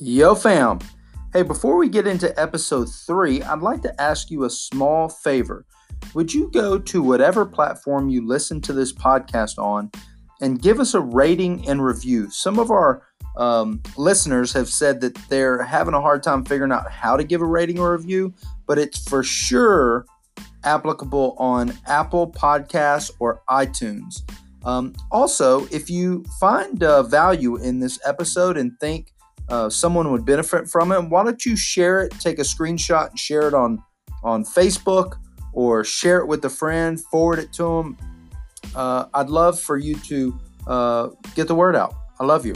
Yo, fam. Hey, before we get into episode three, I'd like to ask you a small favor. Would you go to whatever platform you listen to this podcast on and give us a rating and review? Some of our um, listeners have said that they're having a hard time figuring out how to give a rating or review, but it's for sure applicable on Apple Podcasts or iTunes. Um, also, if you find uh, value in this episode and think uh, someone would benefit from it, why don't you share it? Take a screenshot and share it on on Facebook or share it with a friend, forward it to them. Uh, I'd love for you to uh, get the word out. I love you.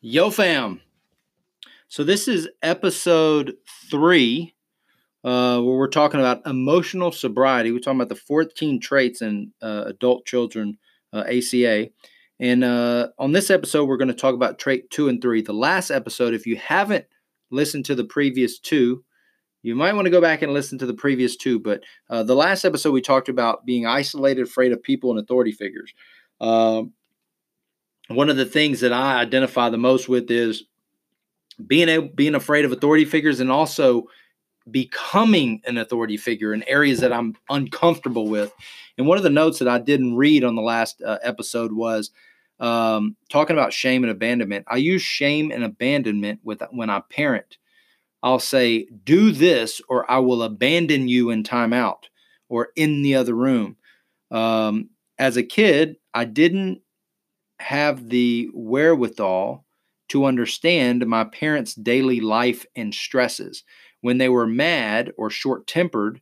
Yo, fam. So, this is episode three uh, where we're talking about emotional sobriety. We're talking about the 14 traits in uh, adult children uh, ACA. And uh, on this episode, we're going to talk about trait two and three. The last episode, if you haven't listened to the previous two, you might want to go back and listen to the previous two. But uh, the last episode, we talked about being isolated, afraid of people and authority figures. Um, one of the things that I identify the most with is being able, being afraid of authority figures and also becoming an authority figure in areas that I'm uncomfortable with. And one of the notes that I didn't read on the last uh, episode was um, talking about shame and abandonment. I use shame and abandonment with when I parent. I'll say, "Do this, or I will abandon you in timeout or in the other room." Um, as a kid, I didn't have the wherewithal to understand my parents' daily life and stresses when they were mad or short tempered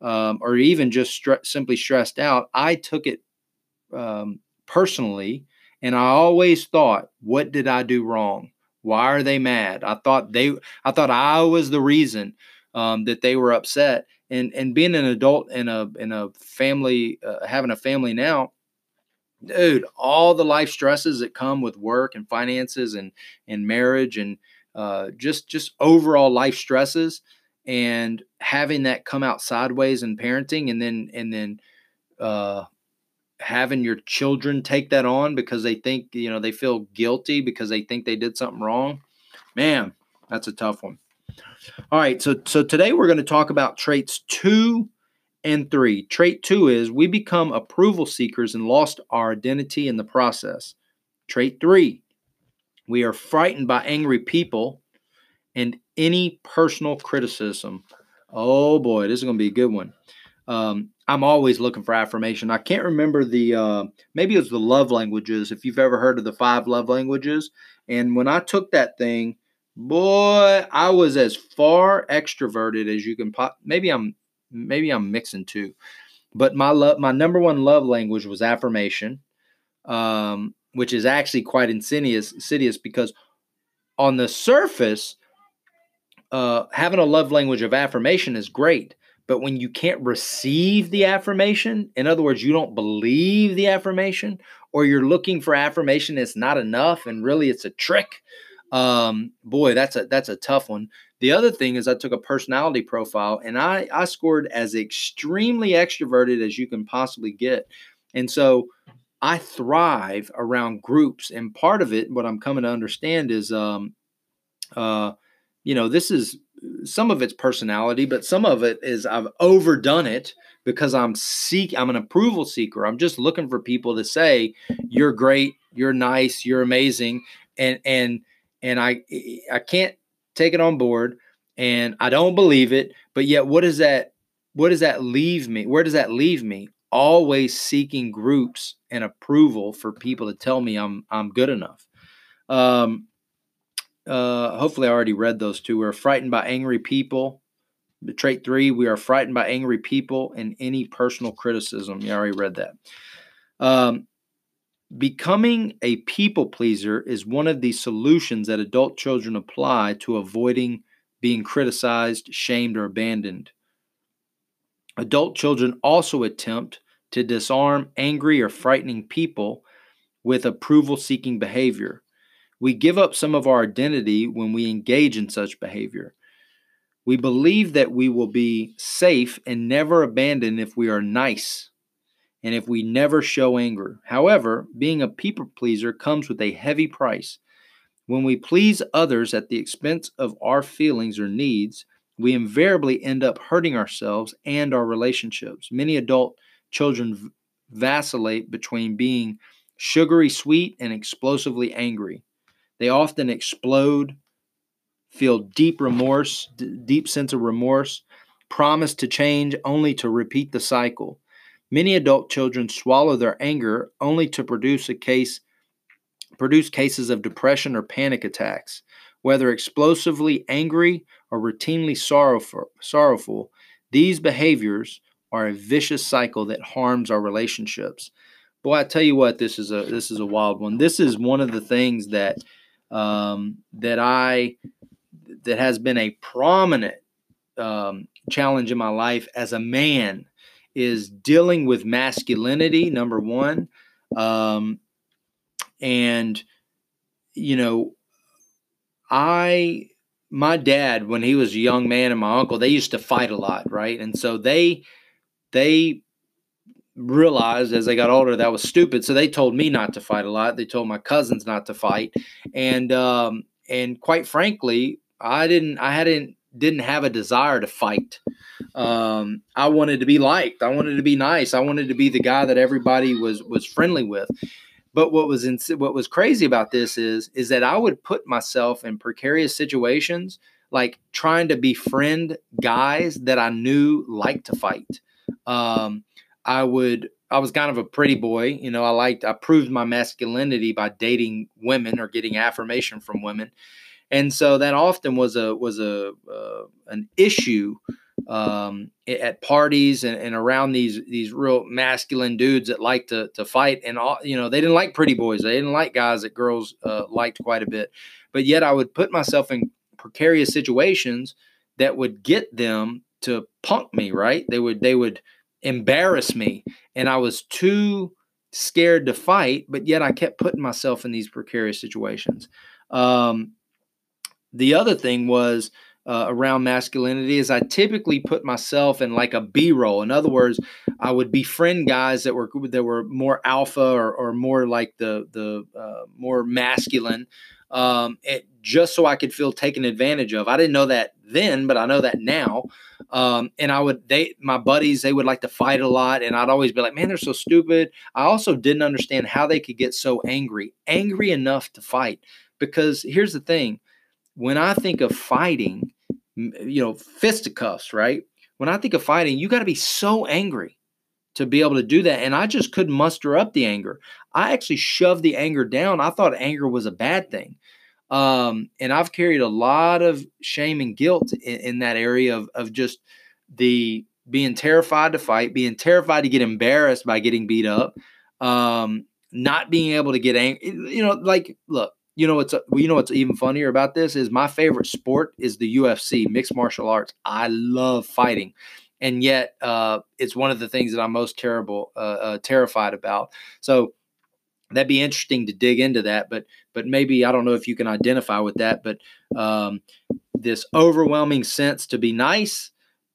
um, or even just stre- simply stressed out, I took it um, personally. And I always thought, what did I do wrong? Why are they mad? I thought they, I thought I was the reason um, that they were upset. And and being an adult in a in a family, uh, having a family now, dude, all the life stresses that come with work and finances and and marriage and uh, just just overall life stresses and having that come out sideways in parenting and then and then uh, having your children take that on because they think you know they feel guilty because they think they did something wrong man that's a tough one. All right so so today we're going to talk about traits two and three. Trait two is we become approval seekers and lost our identity in the process. Trait three we are frightened by angry people and any personal criticism. Oh boy, this is going to be a good one. Um, I'm always looking for affirmation. I can't remember the, uh, maybe it was the love languages, if you've ever heard of the five love languages. And when I took that thing, boy, I was as far extroverted as you can pop. Maybe I'm, maybe I'm mixing two, but my love, my number one love language was affirmation. Um, which is actually quite insidious, insidious because on the surface, uh, having a love language of affirmation is great. But when you can't receive the affirmation, in other words, you don't believe the affirmation, or you're looking for affirmation that's not enough, and really it's a trick. Um, boy, that's a that's a tough one. The other thing is I took a personality profile and I I scored as extremely extroverted as you can possibly get. And so I thrive around groups, and part of it, what I'm coming to understand is, um, uh, you know, this is some of it's personality, but some of it is I've overdone it because I'm seek I'm an approval seeker. I'm just looking for people to say you're great, you're nice, you're amazing, and and and I I can't take it on board, and I don't believe it. But yet, what does that what does that leave me? Where does that leave me? Always seeking groups and approval for people to tell me I'm I'm good enough. Um, uh, hopefully, I already read those two. We're frightened by angry people. Trait three: We are frightened by angry people and any personal criticism. You already read that. Um, becoming a people pleaser is one of the solutions that adult children apply to avoiding being criticized, shamed, or abandoned. Adult children also attempt to disarm angry or frightening people with approval seeking behavior. We give up some of our identity when we engage in such behavior. We believe that we will be safe and never abandoned if we are nice. and if we never show anger. However, being a people pleaser comes with a heavy price. When we please others at the expense of our feelings or needs, we invariably end up hurting ourselves and our relationships. Many adult children vacillate between being sugary sweet and explosively angry. They often explode, feel deep remorse, d- deep sense of remorse, promise to change only to repeat the cycle. Many adult children swallow their anger only to produce a case produce cases of depression or panic attacks. Whether explosively angry or routinely sorrowful, sorrowful, these behaviors are a vicious cycle that harms our relationships. Boy, I tell you what, this is a this is a wild one. This is one of the things that um, that I that has been a prominent um, challenge in my life as a man is dealing with masculinity. Number one, um, and you know, I my dad when he was a young man and my uncle they used to fight a lot, right? And so they they realized as they got older that was stupid. So they told me not to fight a lot. They told my cousins not to fight, and um, and quite frankly, I didn't. I hadn't didn't have a desire to fight. Um, I wanted to be liked. I wanted to be nice. I wanted to be the guy that everybody was was friendly with. But what was in, what was crazy about this is is that I would put myself in precarious situations, like trying to befriend guys that I knew liked to fight. Um, I would I was kind of a pretty boy, you know. I liked I proved my masculinity by dating women or getting affirmation from women, and so that often was a was a uh, an issue um, at parties and, and around these these real masculine dudes that like to to fight. And all you know they didn't like pretty boys. They didn't like guys that girls uh, liked quite a bit. But yet I would put myself in precarious situations that would get them to punk me right they would they would embarrass me and I was too scared to fight but yet I kept putting myself in these precarious situations um, the other thing was uh, around masculinity is I typically put myself in like a B role. In other words, I would befriend guys that were that were more alpha or, or more like the the uh, more masculine, um, it, just so I could feel taken advantage of. I didn't know that then, but I know that now. Um, and I would they my buddies they would like to fight a lot, and I'd always be like, man, they're so stupid. I also didn't understand how they could get so angry, angry enough to fight. Because here's the thing when I think of fighting, you know, fisticuffs, right? When I think of fighting, you got to be so angry to be able to do that. And I just couldn't muster up the anger. I actually shoved the anger down. I thought anger was a bad thing. Um, and I've carried a lot of shame and guilt in, in that area of, of just the being terrified to fight, being terrified to get embarrassed by getting beat up, um, not being able to get angry. You know, like, look, you know what's you know what's even funnier about this is my favorite sport is the UFC, mixed martial arts. I love fighting, and yet uh, it's one of the things that I'm most terrible uh, uh, terrified about. So that'd be interesting to dig into that, but but maybe I don't know if you can identify with that, but um, this overwhelming sense to be nice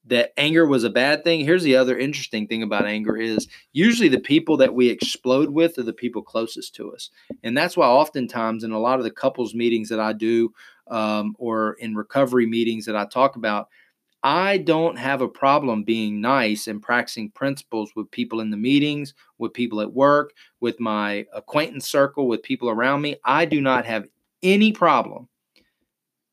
that anger was a bad thing. Here's the other interesting thing about anger is usually the people that we explode with are the people closest to us. And that's why oftentimes in a lot of the couples meetings that I do um, or in recovery meetings that I talk about, I don't have a problem being nice and practicing principles with people in the meetings, with people at work, with my acquaintance circle, with people around me. I do not have any problem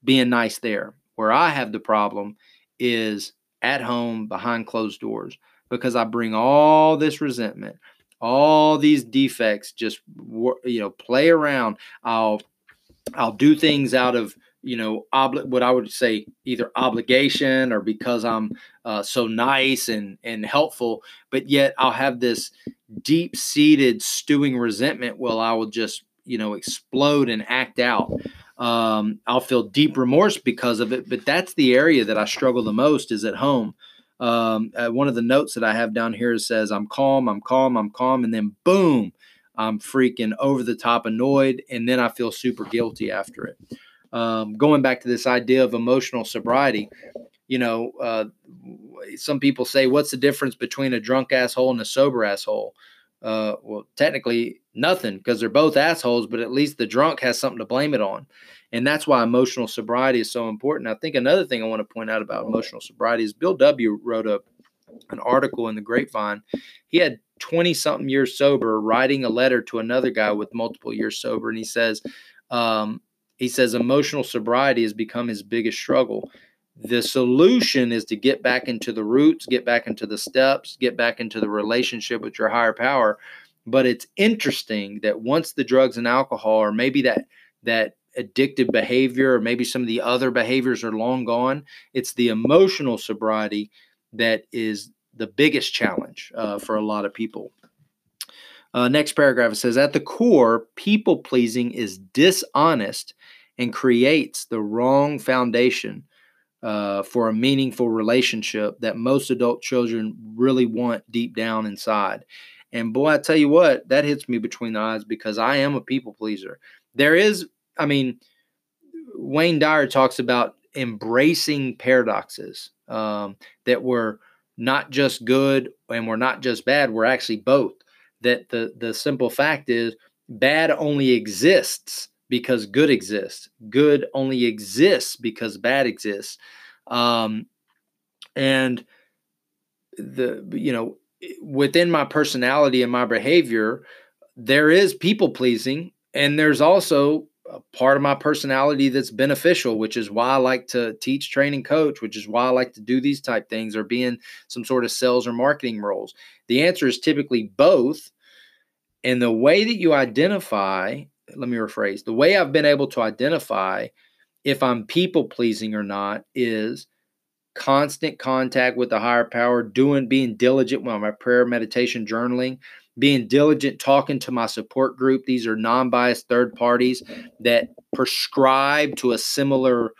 being nice there. Where I have the problem is at home behind closed doors because I bring all this resentment, all these defects just you know play around. I'll I'll do things out of you know obli- what I would say either obligation or because I'm uh, so nice and and helpful, but yet I'll have this deep seated stewing resentment. Well, I will just you know explode and act out um, I'll feel deep remorse because of it. But that's the area that I struggle the most is at home. Um, uh, one of the notes that I have down here says, I'm calm, I'm calm, I'm calm. And then boom, I'm freaking over the top annoyed. And then I feel super guilty after it. Um, going back to this idea of emotional sobriety, you know, uh, some people say, what's the difference between a drunk asshole and a sober asshole? Uh, well, technically nothing because they're both assholes, but at least the drunk has something to blame it on. And that's why emotional sobriety is so important. I think another thing I want to point out about emotional sobriety is Bill W. wrote a, an article in the Grapevine. He had 20 something years sober writing a letter to another guy with multiple years sober. And he says, um, he says emotional sobriety has become his biggest struggle. The solution is to get back into the roots, get back into the steps, get back into the relationship with your higher power. But it's interesting that once the drugs and alcohol, or maybe that that addictive behavior, or maybe some of the other behaviors are long gone, it's the emotional sobriety that is the biggest challenge uh, for a lot of people. Uh, next paragraph it says At the core, people pleasing is dishonest and creates the wrong foundation uh, for a meaningful relationship that most adult children really want deep down inside. And boy, I tell you what, that hits me between the eyes because I am a people pleaser. There is, I mean, Wayne Dyer talks about embracing paradoxes um, that were not just good and we're not just bad, we're actually both. That the the simple fact is bad only exists because good exists. Good only exists because bad exists. Um, and the you know within my personality and my behavior, there is people pleasing, and there's also a part of my personality that's beneficial, which is why I like to teach, train, and coach, which is why I like to do these type things or be in some sort of sales or marketing roles. The answer is typically both. And the way that you identify, let me rephrase, the way I've been able to identify if I'm people pleasing or not is constant contact with the higher power, doing, being diligent with my prayer, meditation, journaling, being diligent talking to my support group. These are non biased third parties that prescribe to a similar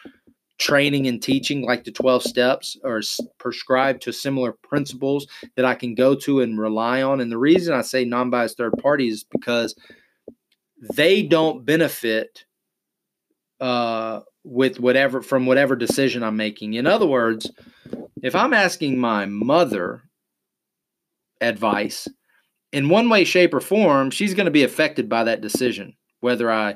training and teaching like the 12 steps or prescribed to similar principles that I can go to and rely on. And the reason I say non biased third parties is because they don't benefit uh, with whatever from whatever decision I'm making. In other words, if I'm asking my mother advice, in one way, shape, or form, she's going to be affected by that decision. Whether I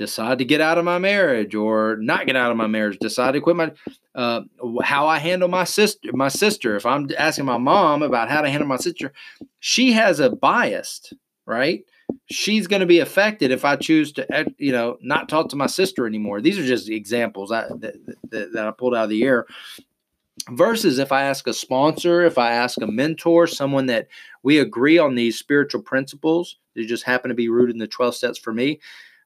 decide to get out of my marriage or not get out of my marriage, decide to quit my, uh, how I handle my sister, my sister. If I'm asking my mom about how to handle my sister, she has a bias, right? She's going to be affected if I choose to, eh, you know, not talk to my sister anymore. These are just examples that, that, that I pulled out of the air versus if I ask a sponsor, if I ask a mentor, someone that we agree on these spiritual principles, they just happen to be rooted in the 12 steps for me,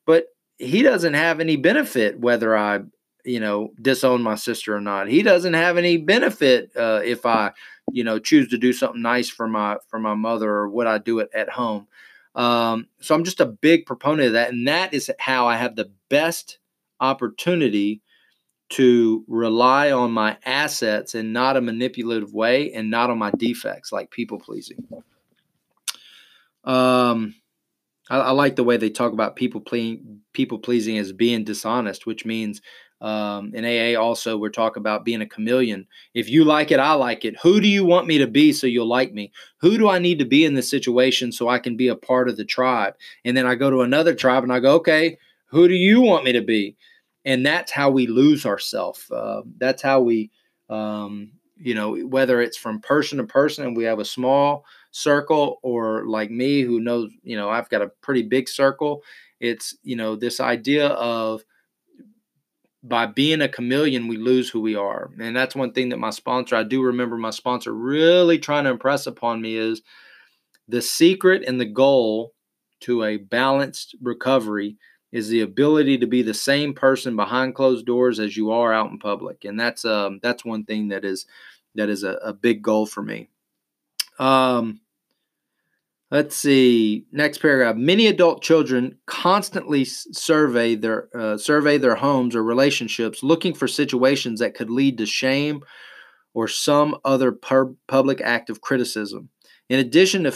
but he doesn't have any benefit whether I, you know, disown my sister or not. He doesn't have any benefit uh, if I, you know, choose to do something nice for my for my mother or what I do it at home. Um, so I'm just a big proponent of that, and that is how I have the best opportunity to rely on my assets in not a manipulative way and not on my defects like people pleasing. Um, I, I, like the way they talk about people pleasing, people pleasing as being dishonest, which means um, in AA also we're talking about being a chameleon. If you like it, I like it. Who do you want me to be so you'll like me? Who do I need to be in this situation so I can be a part of the tribe? And then I go to another tribe and I go, okay, who do you want me to be? and that's how we lose ourselves. Uh, that's how we, um, you know, whether it's from person to person and we have a small circle, or like me who knows, you know, I've got a pretty big circle. It's you know this idea of by being a chameleon, we lose who we are, and that's one thing that my sponsor. I do remember my sponsor really trying to impress upon me is the secret and the goal to a balanced recovery is the ability to be the same person behind closed doors as you are out in public, and that's um, that's one thing that is that is a, a big goal for me. Um, let's see. Next paragraph. Many adult children constantly survey their uh, survey their homes or relationships, looking for situations that could lead to shame or some other pub- public act of criticism. In addition to,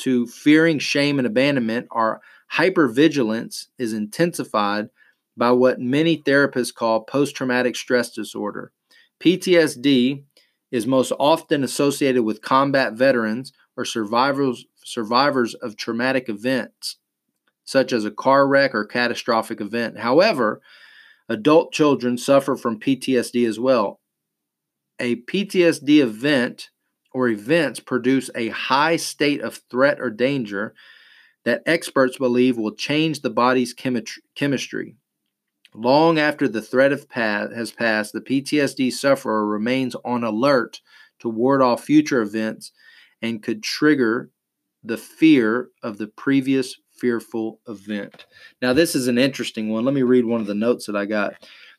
to fearing shame and abandonment, our Hypervigilance is intensified by what many therapists call post traumatic stress disorder. PTSD is most often associated with combat veterans or survivors survivors of traumatic events such as a car wreck or catastrophic event. However, adult children suffer from PTSD as well. A PTSD event or events produce a high state of threat or danger that experts believe will change the body's chemistry. Long after the threat has passed, the PTSD sufferer remains on alert to ward off future events and could trigger the fear of the previous fearful event. Now, this is an interesting one. Let me read one of the notes that I got.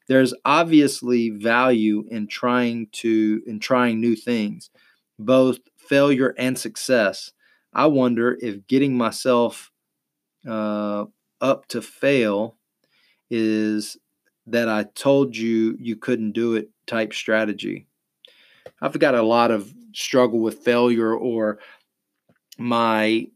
There's obviously value in trying to in trying new things, both failure and success. I wonder if getting myself uh, up to fail is that I told you you couldn't do it type strategy. I've got a lot of struggle with failure or my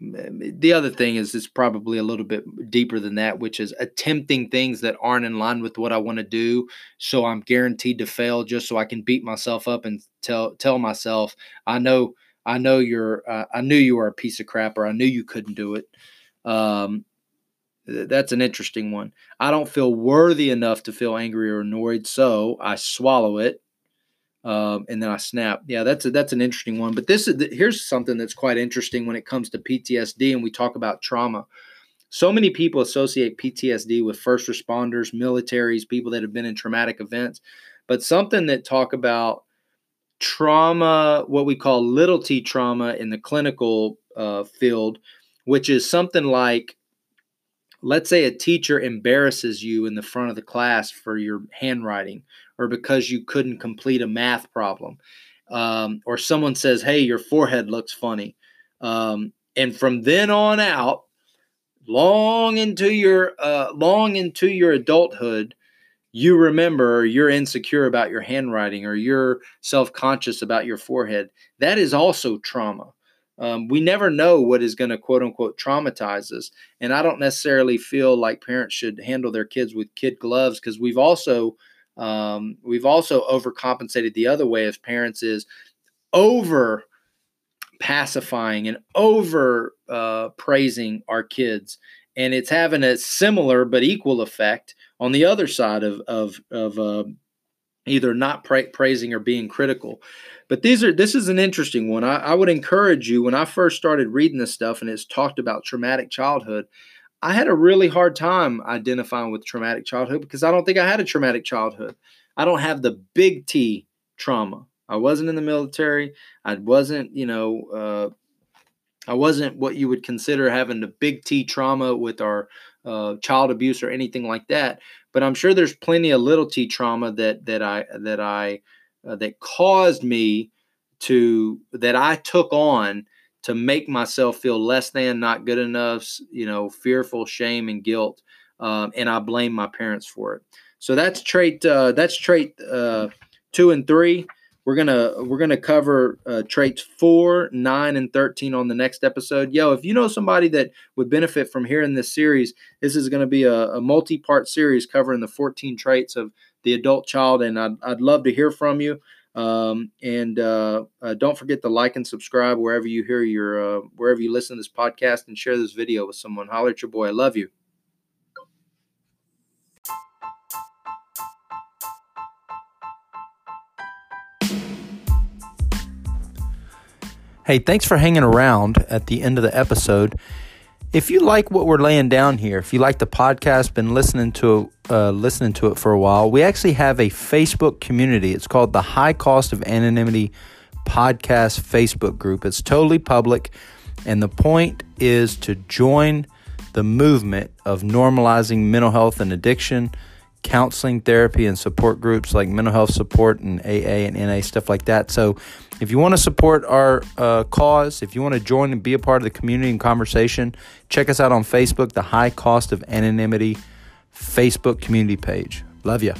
the other thing is it's probably a little bit deeper than that which is attempting things that aren't in line with what i want to do so i'm guaranteed to fail just so i can beat myself up and tell tell myself i know i know you're uh, i knew you were a piece of crap or i knew you couldn't do it. Um, that's an interesting one. I don't feel worthy enough to feel angry or annoyed so i swallow it um, and then I snap. Yeah, that's a, that's an interesting one. But this is here's something that's quite interesting when it comes to PTSD, and we talk about trauma. So many people associate PTSD with first responders, militaries, people that have been in traumatic events. But something that talk about trauma, what we call little t trauma in the clinical uh, field, which is something like let's say a teacher embarrasses you in the front of the class for your handwriting or because you couldn't complete a math problem. Um, or someone says hey your forehead looks funny. Um, and from then on out long into your uh, long into your adulthood you remember you're insecure about your handwriting or you're self-conscious about your forehead. That is also trauma. Um, we never know what is going to quote unquote traumatize us. And I don't necessarily feel like parents should handle their kids with kid gloves because we've also um, we've also overcompensated the other way as parents is over pacifying and over uh, praising our kids. And it's having a similar but equal effect on the other side of, of, of uh, either not pra- praising or being critical. But these are this is an interesting one. I, I, would encourage you when I first started reading this stuff and it's talked about traumatic childhood. I had a really hard time identifying with traumatic childhood because I don't think I had a traumatic childhood. I don't have the big T trauma. I wasn't in the military. I wasn't, you know, uh, I wasn't what you would consider having the big T trauma with our uh, child abuse or anything like that. But I'm sure there's plenty of little T trauma that that I that I uh, that caused me to that I took on to make myself feel less than, not good enough, you know, fearful, shame, and guilt, um, and I blame my parents for it. So that's trait. Uh, that's trait uh, two and three. We're gonna we're gonna cover uh, traits four, nine, and thirteen on the next episode. Yo, if you know somebody that would benefit from hearing this series, this is gonna be a, a multi-part series covering the fourteen traits of the adult child, and I'd, I'd love to hear from you. Um, and uh, uh, don't forget to like and subscribe wherever you hear your uh, wherever you listen to this podcast, and share this video with someone. Holler at your boy. I love you. Hey, thanks for hanging around at the end of the episode. If you like what we're laying down here, if you like the podcast, been listening to uh, listening to it for a while, we actually have a Facebook community. It's called the High Cost of Anonymity Podcast Facebook group. It's totally public, and the point is to join the movement of normalizing mental health and addiction counseling, therapy, and support groups like mental health support and AA and NA, stuff like that. So, if you want to support our uh, cause, if you want to join and be a part of the community and conversation, check us out on Facebook, the High Cost of Anonymity Facebook community page. Love you.